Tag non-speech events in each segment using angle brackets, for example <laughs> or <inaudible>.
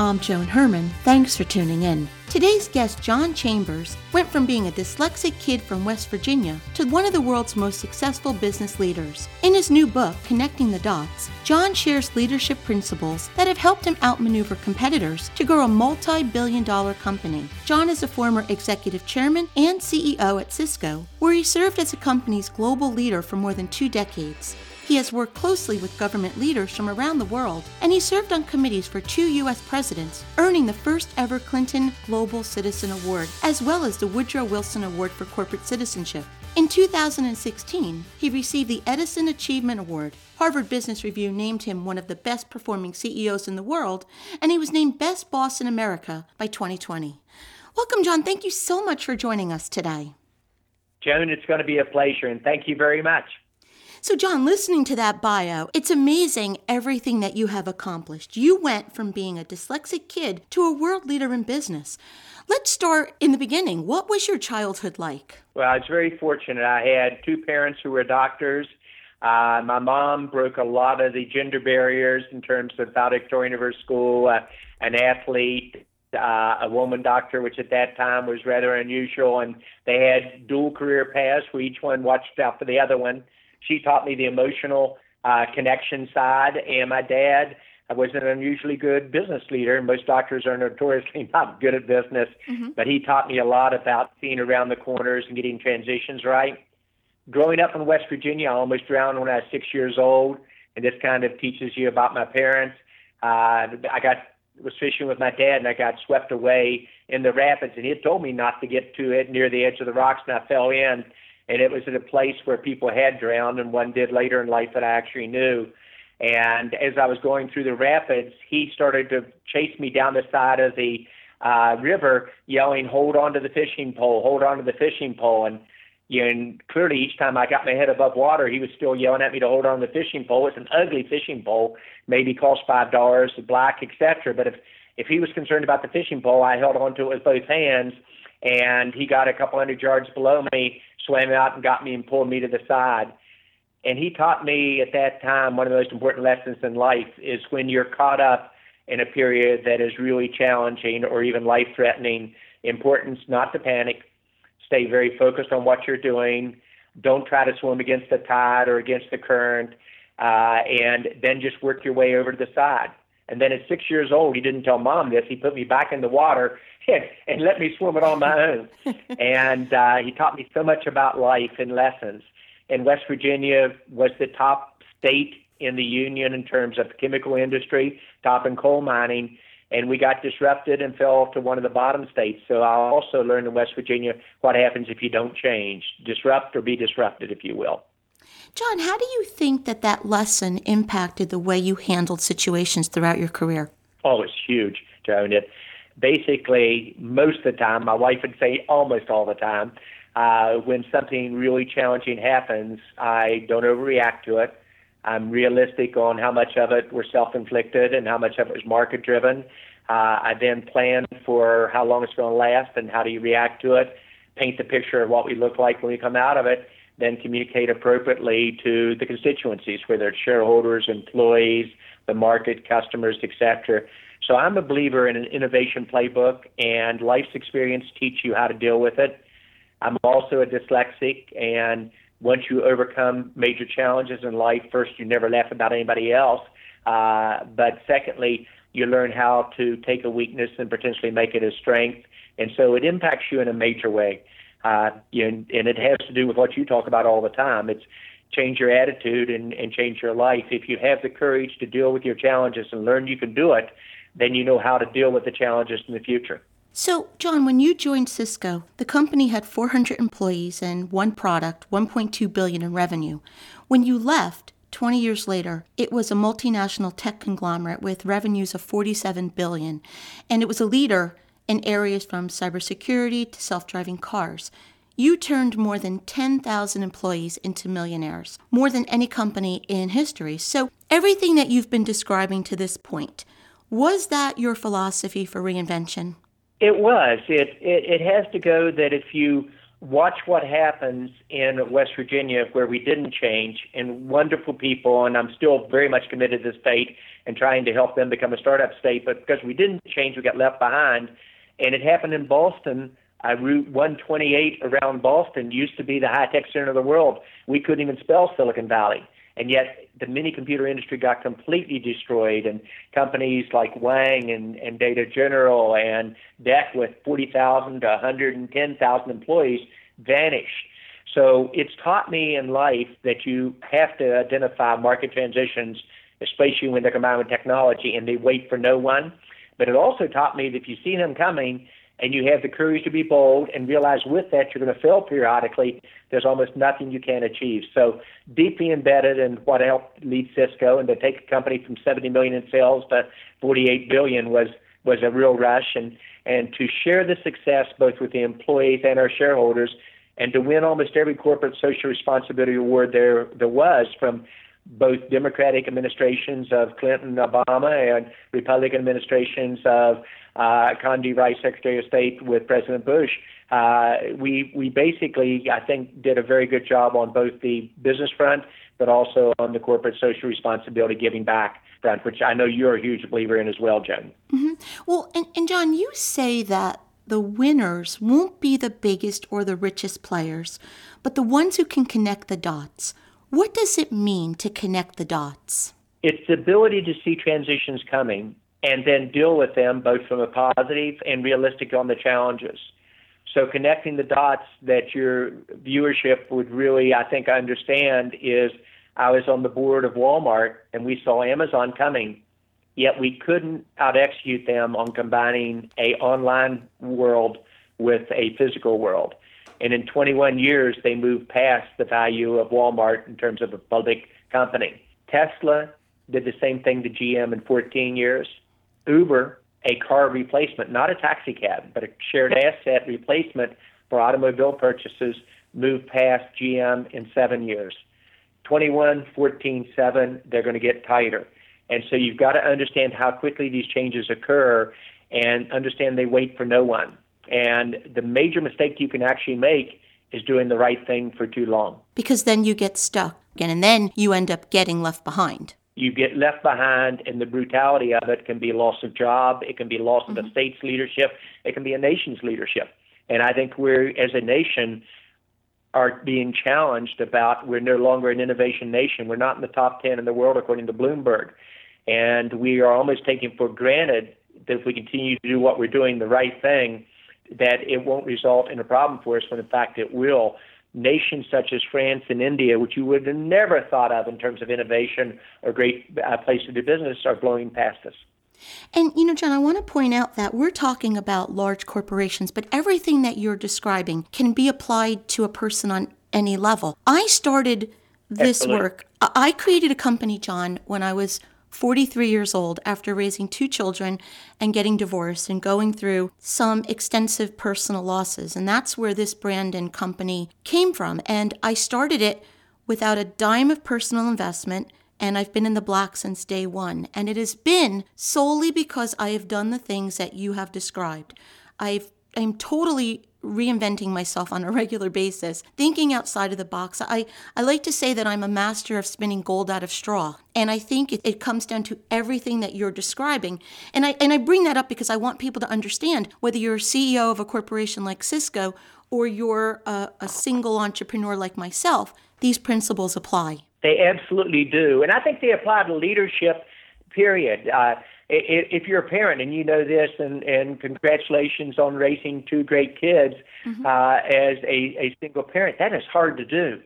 I'm Joan Herman. Thanks for tuning in. Today's guest, John Chambers, went from being a dyslexic kid from West Virginia to one of the world's most successful business leaders. In his new book, Connecting the Dots, John shares leadership principles that have helped him outmaneuver competitors to grow a multi billion dollar company. John is a former executive chairman and CEO at Cisco, where he served as the company's global leader for more than two decades. He has worked closely with government leaders from around the world, and he served on committees for two U.S. presidents, earning the first ever Clinton Global Citizen Award, as well as the Woodrow Wilson Award for Corporate Citizenship. In 2016, he received the Edison Achievement Award. Harvard Business Review named him one of the best performing CEOs in the world, and he was named Best Boss in America by 2020. Welcome, John. Thank you so much for joining us today. Joan, it's going to be a pleasure, and thank you very much. So, John, listening to that bio, it's amazing everything that you have accomplished. You went from being a dyslexic kid to a world leader in business. Let's start in the beginning. What was your childhood like? Well, I was very fortunate. I had two parents who were doctors. Uh, my mom broke a lot of the gender barriers in terms of valedictorian of her school, uh, an athlete, uh, a woman doctor, which at that time was rather unusual, and they had dual career paths where each one watched out for the other one. She taught me the emotional uh, connection side, and my dad was an unusually good business leader. Most doctors are notoriously <laughs> not good at business, mm-hmm. but he taught me a lot about seeing around the corners and getting transitions right. Growing up in West Virginia, I almost drowned when I was six years old, and this kind of teaches you about my parents. Uh, I got was fishing with my dad, and I got swept away in the rapids, and he had told me not to get too near the edge of the rocks, and I fell in and it was at a place where people had drowned, and one did later in life that I actually knew. And as I was going through the rapids, he started to chase me down the side of the uh, river, yelling, "Hold on to the fishing pole! Hold on to the fishing pole!" And you know, and clearly each time I got my head above water, he was still yelling at me to hold on to the fishing pole. It's an ugly fishing pole, maybe cost five dollars, black, etc. But if if he was concerned about the fishing pole, I held on to it with both hands, and he got a couple hundred yards below me swam out and got me and pulled me to the side. And he taught me at that time one of the most important lessons in life is when you're caught up in a period that is really challenging or even life threatening, importance not to panic, stay very focused on what you're doing, don't try to swim against the tide or against the current, uh, and then just work your way over to the side. And then at six years old, he didn't tell mom this. He put me back in the water and, and let me swim it on my own. <laughs> and uh, he taught me so much about life and lessons. And West Virginia was the top state in the union in terms of the chemical industry, top in coal mining. And we got disrupted and fell to one of the bottom states. So I also learned in West Virginia what happens if you don't change, disrupt or be disrupted, if you will. John, how do you think that that lesson impacted the way you handled situations throughout your career? Oh, it's huge, Joan. It basically most of the time, my wife would say almost all the time, uh, when something really challenging happens, I don't overreact to it. I'm realistic on how much of it was self-inflicted and how much of it was market-driven. Uh, I then plan for how long it's going to last and how do you react to it. Paint the picture of what we look like when we come out of it then communicate appropriately to the constituencies, whether it's shareholders, employees, the market, customers, etc. So I'm a believer in an innovation playbook, and life's experience teach you how to deal with it. I'm also a dyslexic, and once you overcome major challenges in life, first you never laugh about anybody else, uh, but secondly, you learn how to take a weakness and potentially make it a strength, and so it impacts you in a major way. Uh, you know, and it has to do with what you talk about all the time. It's change your attitude and, and change your life. If you have the courage to deal with your challenges and learn you can do it, then you know how to deal with the challenges in the future. So, John, when you joined Cisco, the company had 400 employees and one product, 1.2 billion in revenue. When you left, 20 years later, it was a multinational tech conglomerate with revenues of 47 billion, and it was a leader in areas from cybersecurity to self driving cars. You turned more than 10,000 employees into millionaires, more than any company in history. So, everything that you've been describing to this point, was that your philosophy for reinvention? It was. It, it, it has to go that if you watch what happens in West Virginia where we didn't change and wonderful people and I'm still very much committed to the state and trying to help them become a startup state but because we didn't change we got left behind and it happened in Boston uh, Route 128 around Boston used to be the high tech center of the world we couldn't even spell Silicon Valley and yet the mini computer industry got completely destroyed and companies like Wang and, and Data General and DEC with 40,000 to 110,000 employees vanished. So it's taught me in life that you have to identify market transitions, especially when they're combined with technology and they wait for no one. But it also taught me that if you see them coming, and you have the courage to be bold and realize with that you're going to fail periodically, there's almost nothing you can't achieve. So deeply embedded in what helped lead Cisco and to take a company from 70 million in sales to 48 billion was was a real rush and and to share the success both with the employees and our shareholders and to win almost every corporate social responsibility award there there was from both Democratic administrations of Clinton, Obama, and Republican administrations of uh, Condi Rice, Secretary of State, with President Bush. Uh, we we basically, I think, did a very good job on both the business front, but also on the corporate social responsibility, giving back front, which I know you're a huge believer in as well, Jen. Mm-hmm. Well, and, and John, you say that the winners won't be the biggest or the richest players, but the ones who can connect the dots what does it mean to connect the dots? It's the ability to see transitions coming and then deal with them both from a positive and realistic on the challenges. So connecting the dots that your viewership would really, I think, understand is I was on the board of Walmart and we saw Amazon coming, yet we couldn't out execute them on combining a online world with a physical world. And in 21 years, they moved past the value of Walmart in terms of a public company. Tesla did the same thing to GM in 14 years. Uber, a car replacement, not a taxi cab, but a shared asset replacement for automobile purchases, moved past GM in seven years. 21, 14, 7, they're going to get tighter. And so you've got to understand how quickly these changes occur and understand they wait for no one. And the major mistake you can actually make is doing the right thing for too long. Because then you get stuck again, and then you end up getting left behind. You get left behind, and the brutality of it can be loss of job, it can be loss mm-hmm. of the state's leadership, it can be a nation's leadership. And I think we're, as a nation, are being challenged about we're no longer an innovation nation. We're not in the top 10 in the world, according to Bloomberg. And we are almost taking for granted that if we continue to do what we're doing, the right thing, that it won't result in a problem for us when in fact it will. Nations such as France and India, which you would have never thought of in terms of innovation or great uh, place to do business, are blowing past us. And, you know, John, I want to point out that we're talking about large corporations, but everything that you're describing can be applied to a person on any level. I started this Absolutely. work, I created a company, John, when I was 43 years old after raising two children and getting divorced and going through some extensive personal losses. And that's where this brand and company came from. And I started it without a dime of personal investment. And I've been in the black since day one. And it has been solely because I have done the things that you have described. I've I'm totally reinventing myself on a <laughs> regular basis, thinking outside of the box. I, I like to say that I'm a master of spinning gold out of straw. And I think it, it, comes down to everything that you're describing. And I, and I bring that up because I want people to understand whether you're a CEO of a corporation like Cisco or you're a, a single entrepreneur like myself, these principles apply. They absolutely do. And I think they apply to leadership, period. Uh, if you're a parent and you know this, and, and congratulations on raising two great kids mm-hmm. uh, as a, a single parent, that is hard to do.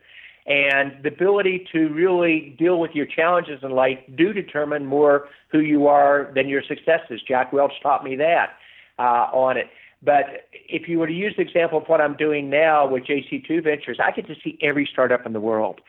And the ability to really deal with your challenges in life do determine more who you are than your successes. Jack Welch taught me that uh, on it. But if you were to use the example of what I'm doing now with JC2 Ventures, I get to see every startup in the world.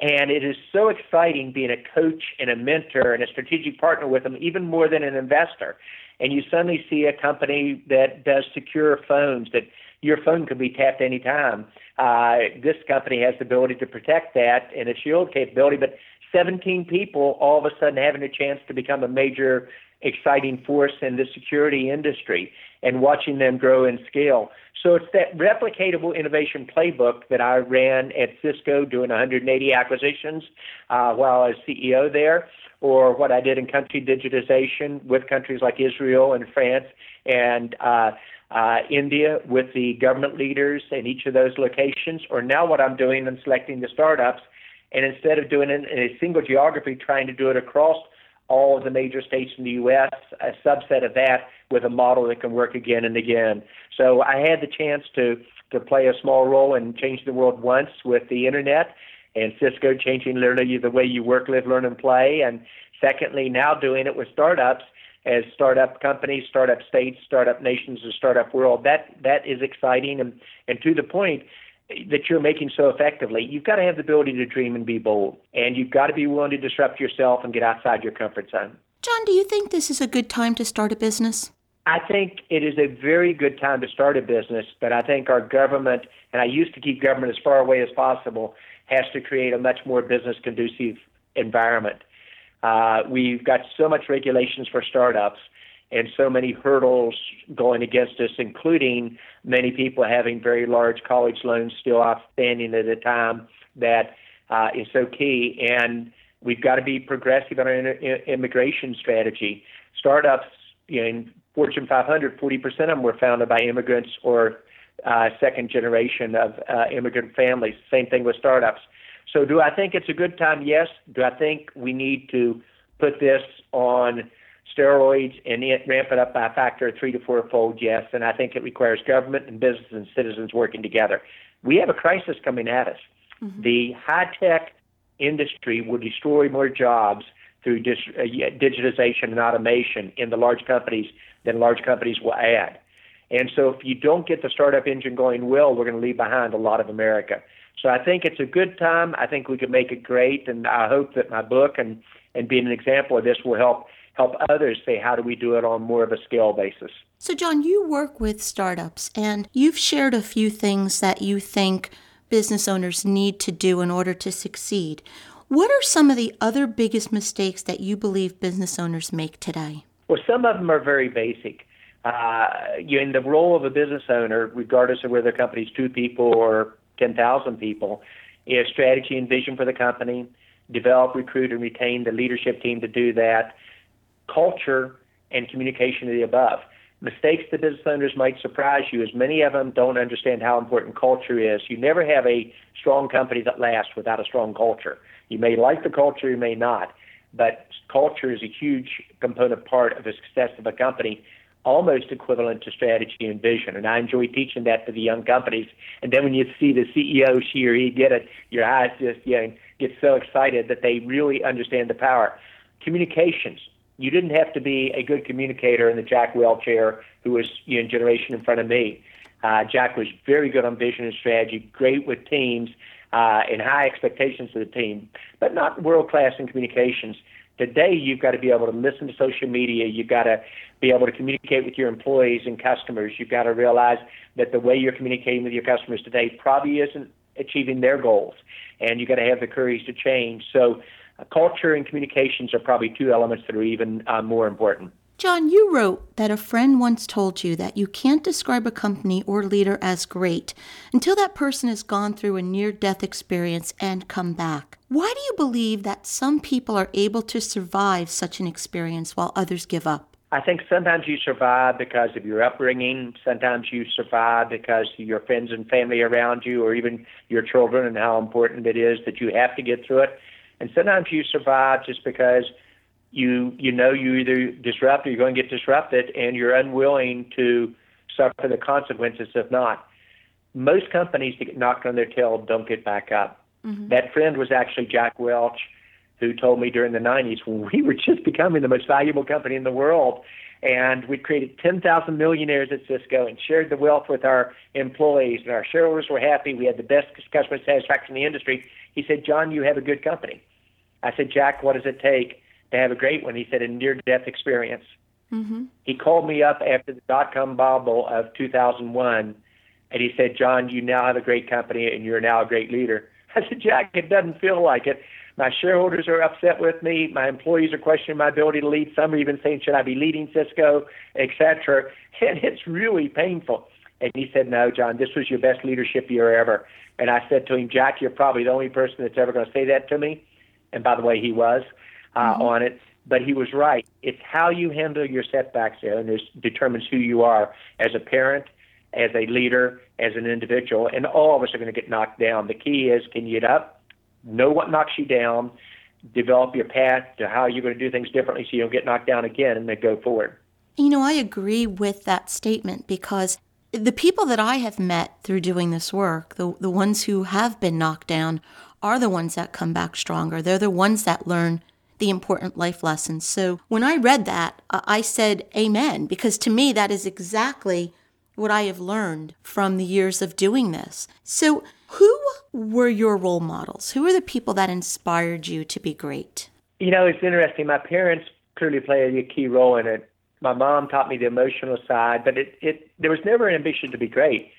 And it is so exciting being a coach and a mentor and a strategic partner with them, even more than an investor. And you suddenly see a company that does secure phones that your phone can be tapped anytime. Uh, this company has the ability to protect that and a shield capability, but 17 people all of a sudden having a chance to become a major exciting force in the security industry and watching them grow and scale. So it's that replicatable innovation playbook that I ran at Cisco doing 180 acquisitions uh, while I was CEO there, or what I did in country digitization with countries like Israel and France and uh, uh, India with the government leaders in each of those locations, or now what I'm doing in selecting the startups. And instead of doing it in a single geography, trying to do it across all of the major states in the U.S., a subset of that with a model that can work again and again. So I had the chance to to play a small role in changing the world once with the internet, and Cisco changing literally the way you work, live, learn, and play. And secondly, now doing it with startups as startup companies, startup states, startup nations, and startup world. That that is exciting and and to the point that you're making so effectively, you've got to have the ability to dream and be bold, and you've got to be willing to disrupt yourself and get outside your comfort zone. John, do you think this is a good time to start a business? I think it is a very good time to start a business, but I think our government, and I used to keep government as far away as possible, has to create a much more business conducive environment. Uh, we've got so much regulations for startups and so many hurdles going against us, including many people having very large college loans still outstanding at a time that uh, is so key. And we've got to be progressive in our immigration strategy. Startups, you know, in Fortune 500, 40% of them were founded by immigrants or uh, second generation of uh, immigrant families. Same thing with startups. So, do I think it's a good time? Yes. Do I think we need to put this on steroids and it, ramp it up by a factor of three to four fold? Yes. And I think it requires government and business and citizens working together. We have a crisis coming at us. Mm-hmm. The high tech industry will destroy more jobs through dis- uh, digitization and automation in the large companies than large companies will add. And so, if you don't get the startup engine going well, we're going to leave behind a lot of America. So I think it's a good time. I think we could make it great, and I hope that my book and and being an example of this will help help others say how do we do it on more of a scale basis. So John, you work with startups, and you've shared a few things that you think business owners need to do in order to succeed. What are some of the other biggest mistakes that you believe business owners make today? Well, some of them are very basic. Uh, you in the role of a business owner, regardless of whether the company's two people or 10,000 people, is strategy and vision for the company, develop, recruit, and retain the leadership team to do that, culture, and communication of the above. Mistakes that business owners might surprise you, as many of them don't understand how important culture is. You never have a strong company that lasts without a strong culture. You may like the culture, you may not, but culture is a huge component part of the success of a company almost equivalent to strategy and vision. And I enjoy teaching that to the young companies. And then when you see the CEO, she or he get it, your eyes just you know, get so excited that they really understand the power. Communications. You didn't have to be a good communicator in the Jack Welch chair, who was you know, generation in front of me. Uh, Jack was very good on vision and strategy, great with teams, uh, and high expectations of the team, but not world class in communications. Today, you've got to be able to listen to social media. You've got to be able to communicate with your employees and customers. You've got to realize that the way you're communicating with your customers today probably isn't achieving their goals, and you've got to have the courage to change. So, culture and communications are probably two elements that are even uh, more important. John, you wrote that a friend once told you that you can't describe a company or leader as great until that person has gone through a near death experience and come back. Why do you believe that some people are able to survive such an experience while others give up? I think sometimes you survive because of your upbringing. Sometimes you survive because of your friends and family around you, or even your children, and how important it is that you have to get through it. And sometimes you survive just because you you know you either disrupt or you're going to get disrupted, and you're unwilling to suffer the consequences if not. Most companies that get knocked on their tail don't get back up. Mm-hmm. That friend was actually Jack Welch, who told me during the 90s when we were just becoming the most valuable company in the world, and we created 10,000 millionaires at Cisco and shared the wealth with our employees, and our shareholders were happy. We had the best customer satisfaction in the industry. He said, John, you have a good company. I said, Jack, what does it take to have a great one? He said, a near death experience. Mm-hmm. He called me up after the dot com bubble of 2001 and he said, John, you now have a great company and you're now a great leader. <laughs> I said, Jack, it doesn't feel like it. My shareholders are upset with me. My employees are questioning my ability to lead. Some are even saying, should I be leading Cisco, et cetera. <laughs> And it's really painful. And he said, no, John, this was your best leadership year ever. And I said to him, Jack, you're probably the only person that's ever going to say that to me. And by the way, he was uh, mm-hmm. on it. But he was right. It's how you handle your setbacks, and it determines who you are as a parent, as a leader, as an individual. And all of us are going to get knocked down. The key is can you get up, know what knocks you down, develop your path to how you're going to do things differently so you don't get knocked down again, and then go forward. You know, I agree with that statement because the people that I have met through doing this work, the, the ones who have been knocked down, are the ones that come back stronger. They're the ones that learn the important life lessons. So when I read that, I said, Amen, because to me, that is exactly what I have learned from the years of doing this. So, who were your role models? Who are the people that inspired you to be great? You know, it's interesting. My parents clearly played a key role in it my mom taught me the emotional side, but it, it there was never an ambition to be great.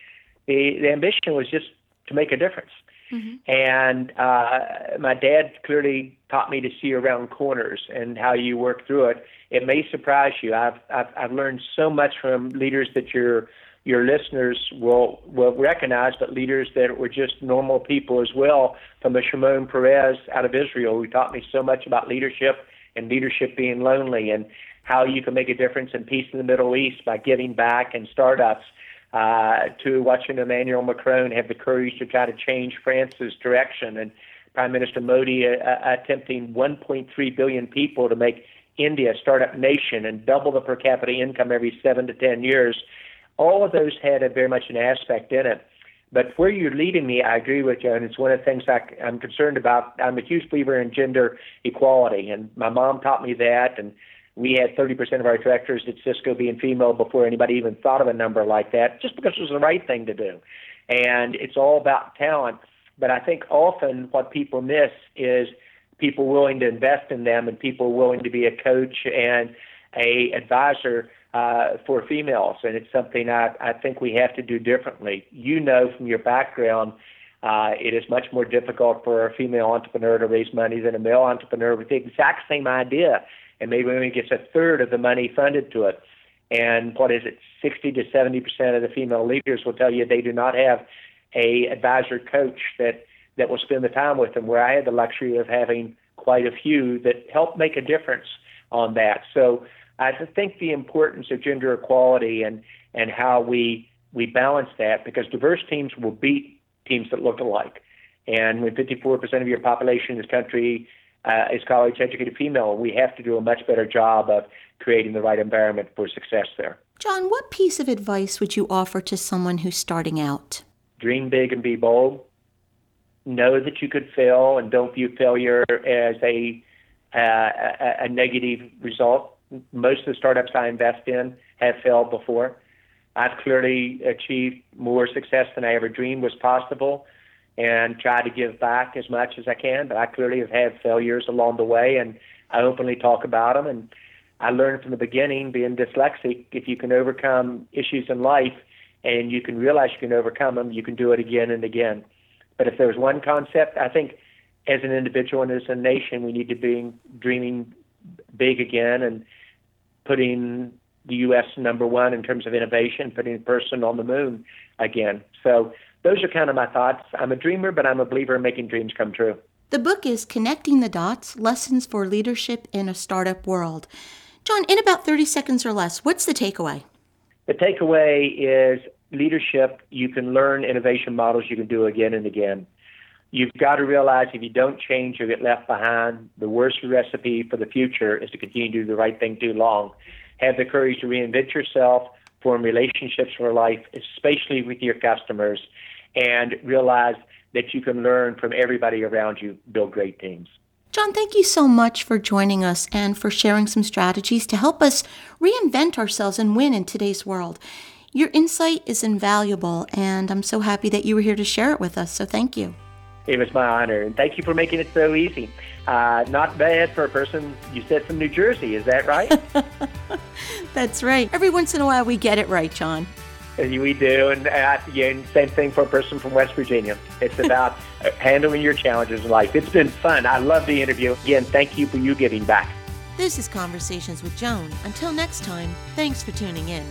The the ambition was just to make a difference. Mm-hmm. And uh, my dad clearly taught me to see around corners and how you work through it. It may surprise you. I've I've, I've learned so much from leaders that your your listeners will will recognize, but leaders that were just normal people as well. From the Shimon Peres out of Israel, who taught me so much about leadership and leadership being lonely and how you can make a difference in peace in the Middle East by giving back and startups, uh, to watching Emmanuel Macron have the courage to try to change France's direction, and Prime Minister Modi uh, uh attempting 1.3 billion people to make India a startup nation and double the per capita income every seven to ten years. All of those had a very much an aspect in it. But where you're leading me, I agree with you, and it's one of the things I, I'm concerned about. I'm a huge believer in gender equality, and my mom taught me that, and we had 30% of our directors at Cisco being female before anybody even thought of a number like that, just because it was the right thing to do. And it's all about talent. But I think often what people miss is people willing to invest in them and people willing to be a coach and a advisor uh, for females. And it's something I, I think we have to do differently. You know from your background, uh, it is much more difficult for a female entrepreneur to raise money than a male entrepreneur with the exact same idea and maybe only gets a third of the money funded to it. And what is it? 60 to 70 percent of the female leaders will tell you they do not have a advisor coach that that will spend the time with them. Where I had the luxury of having quite a few that help make a difference on that. So I think the importance of gender equality and and how we we balance that because diverse teams will beat teams that look alike. And when 54% of your population in this country uh, is college educated female. We have to do a much better job of creating the right environment for success there. John, what piece of advice would you offer to someone who's starting out? Dream big and be bold. Know that you could fail and don't view failure as a, uh, a, a negative result. Most of the startups I invest in have failed before. I've clearly achieved more success than I ever dreamed was possible and try to give back as much as I can. But I clearly have had failures along the way, and I openly talk about them. And I learned from the beginning, being dyslexic, if you can overcome issues in life and you can realize you can overcome them, you can do it again and again. But if there's one concept, I think as an individual and as a nation, we need to be dreaming big again and putting the U.S. number one in terms of innovation, putting a person on the moon again. So those are kind of my thoughts. I'm a dreamer, but I'm a believer in making dreams come true. The book is Connecting the Dots Lessons for Leadership in a Startup World. John, in about 30 seconds or less, what's the takeaway? The takeaway is leadership. You can learn innovation models you can do again and again. You've got to realize if you don't change, you'll get left behind. The worst recipe for the future is to continue to do the right thing too long. Have the courage to reinvent yourself, form relationships for life, especially with your customers, and realize that you can learn from everybody around you, build great teams. John, thank you so much for joining us and for sharing some strategies to help us reinvent ourselves and win in today's world. Your insight is invaluable, and I'm so happy that you were here to share it with us, so thank you. It was my honor, and thank you for making it so easy. Uh, not bad for a person you said from New Jersey. Is that right? <laughs> That's right. Every once in a while, we get it right, John. We do, and uh, yeah, same thing for a person from West Virginia. It's <laughs> about handling your challenges in life. It's been fun. I love the interview. Again, thank you for you giving back. This is Conversations with Joan. Until next time, thanks for tuning in.